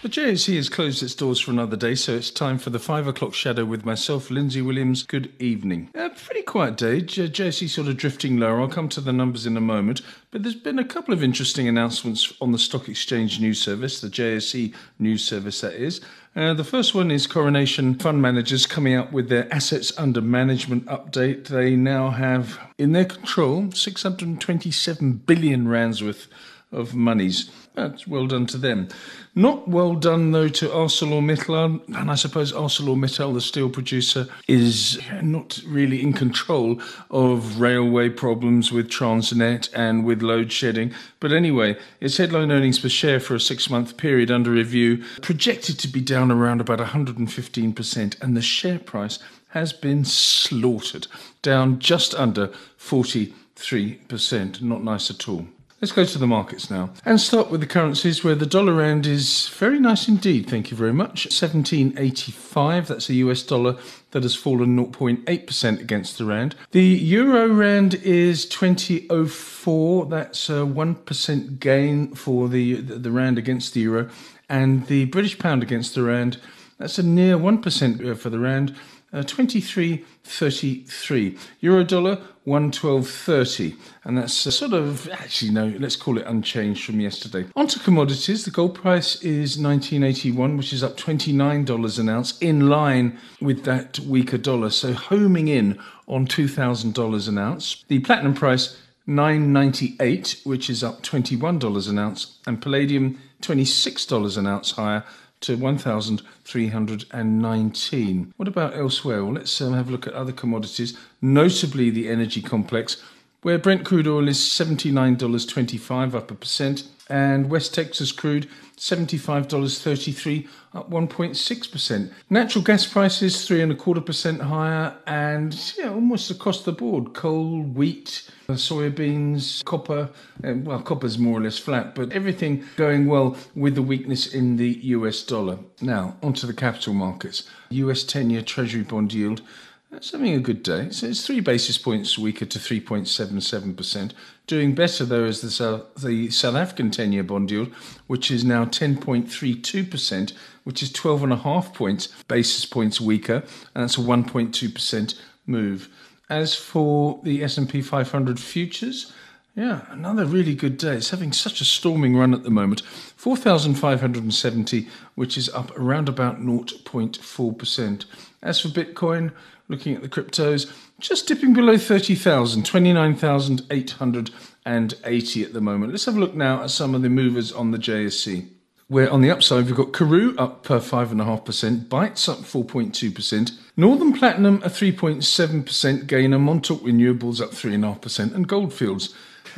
The JSE has closed its doors for another day, so it's time for the five o'clock shadow with myself, Lindsay Williams. Good evening. A pretty quiet day. J- JSE sort of drifting lower. I'll come to the numbers in a moment, but there's been a couple of interesting announcements on the Stock Exchange News Service, the JSE News Service, that is. Uh, the first one is Coronation Fund Managers coming out with their assets under management update. They now have in their control 627 billion rands worth of monies. That's well done to them. Not well done, though, to ArcelorMittal. And I suppose ArcelorMittal, the steel producer, is not really in control of railway problems with Transnet and with load shedding. But anyway, its headline earnings per share for a six month period under review projected to be down around about 115%. And the share price has been slaughtered, down just under 43%. Not nice at all. Let's go to the markets now and start with the currencies where the dollar rand is very nice indeed. Thank you very much. 1785, that's a US dollar that has fallen 0.8% against the rand. The euro rand is 2004, that's a 1% gain for the, the rand against the euro. And the British pound against the rand, that's a near 1% uh, for the rand. Uh, 23.33 euro dollar 112.30 and that's sort of actually no let's call it unchanged from yesterday. On to commodities. The gold price is 1981 which is up $29 an ounce in line with that weaker dollar. So homing in on $2000 an ounce. The platinum price 998 which is up $21 an ounce. And palladium $26 an ounce higher to 1,319. What about elsewhere? Well, let's um, have a look at other commodities, notably the energy complex, where Brent crude oil is $79.25, up a percent, and West Texas crude $75.33, up 1.6%. Natural gas prices three and a quarter percent higher, and yeah, almost across the board. Coal, wheat, uh, soybeans, copper. And, well, copper's more or less flat, but everything going well with the weakness in the US dollar. Now, onto the capital markets. US 10 year Treasury bond yield that's having a good day. So it's three basis points weaker to 3.77%. Doing better, though, is the South, the South African 10 year bond yield, which is now 10.32%, which is 12.5 points, basis points weaker, and that's a 1.2% move. As for the S&P 500 futures, yeah, another really good day. It's having such a storming run at the moment. 4,570, which is up around about 0.4%. As for Bitcoin, looking at the cryptos, just dipping below 30,000, 29,880 at the moment. Let's have a look now at some of the movers on the JSE. Where on the upside, we've got Karoo up per 5.5%, Bytes up 4.2%, Northam Platinum a 3.7% gainer, Montauk Renewables up 3.5%, and Goldfields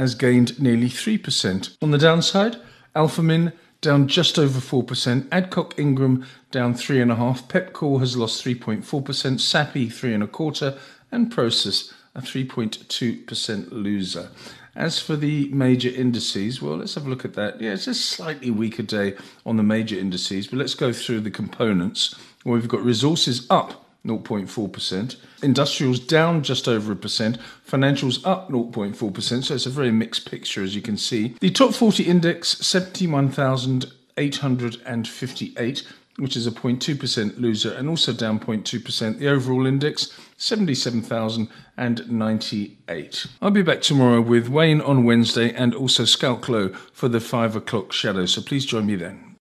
has gained nearly 3%. On the downside, Alphamin down just over 4%, Adcock Ingram down 3.5%, Pepkor has lost 3.4%, Sappi 3.25%, and Prosus a 3.2% loser. As for the major indices, well, let's have a look at that. Yeah, it's a slightly weaker day on the major indices, but let's go through the components. Well, we've got resources up 0.4%. Industrials down just over a percent. Financials up 0.4%. So it's a very mixed picture, as you can see. The top 40 index, 71,858, which is a 0.2% loser, and also down 0.2%. The overall index, 77,098. I'll be back tomorrow with Wayne on Wednesday and also Schalk Louw for the 5 o'clock shadow. So please join me then.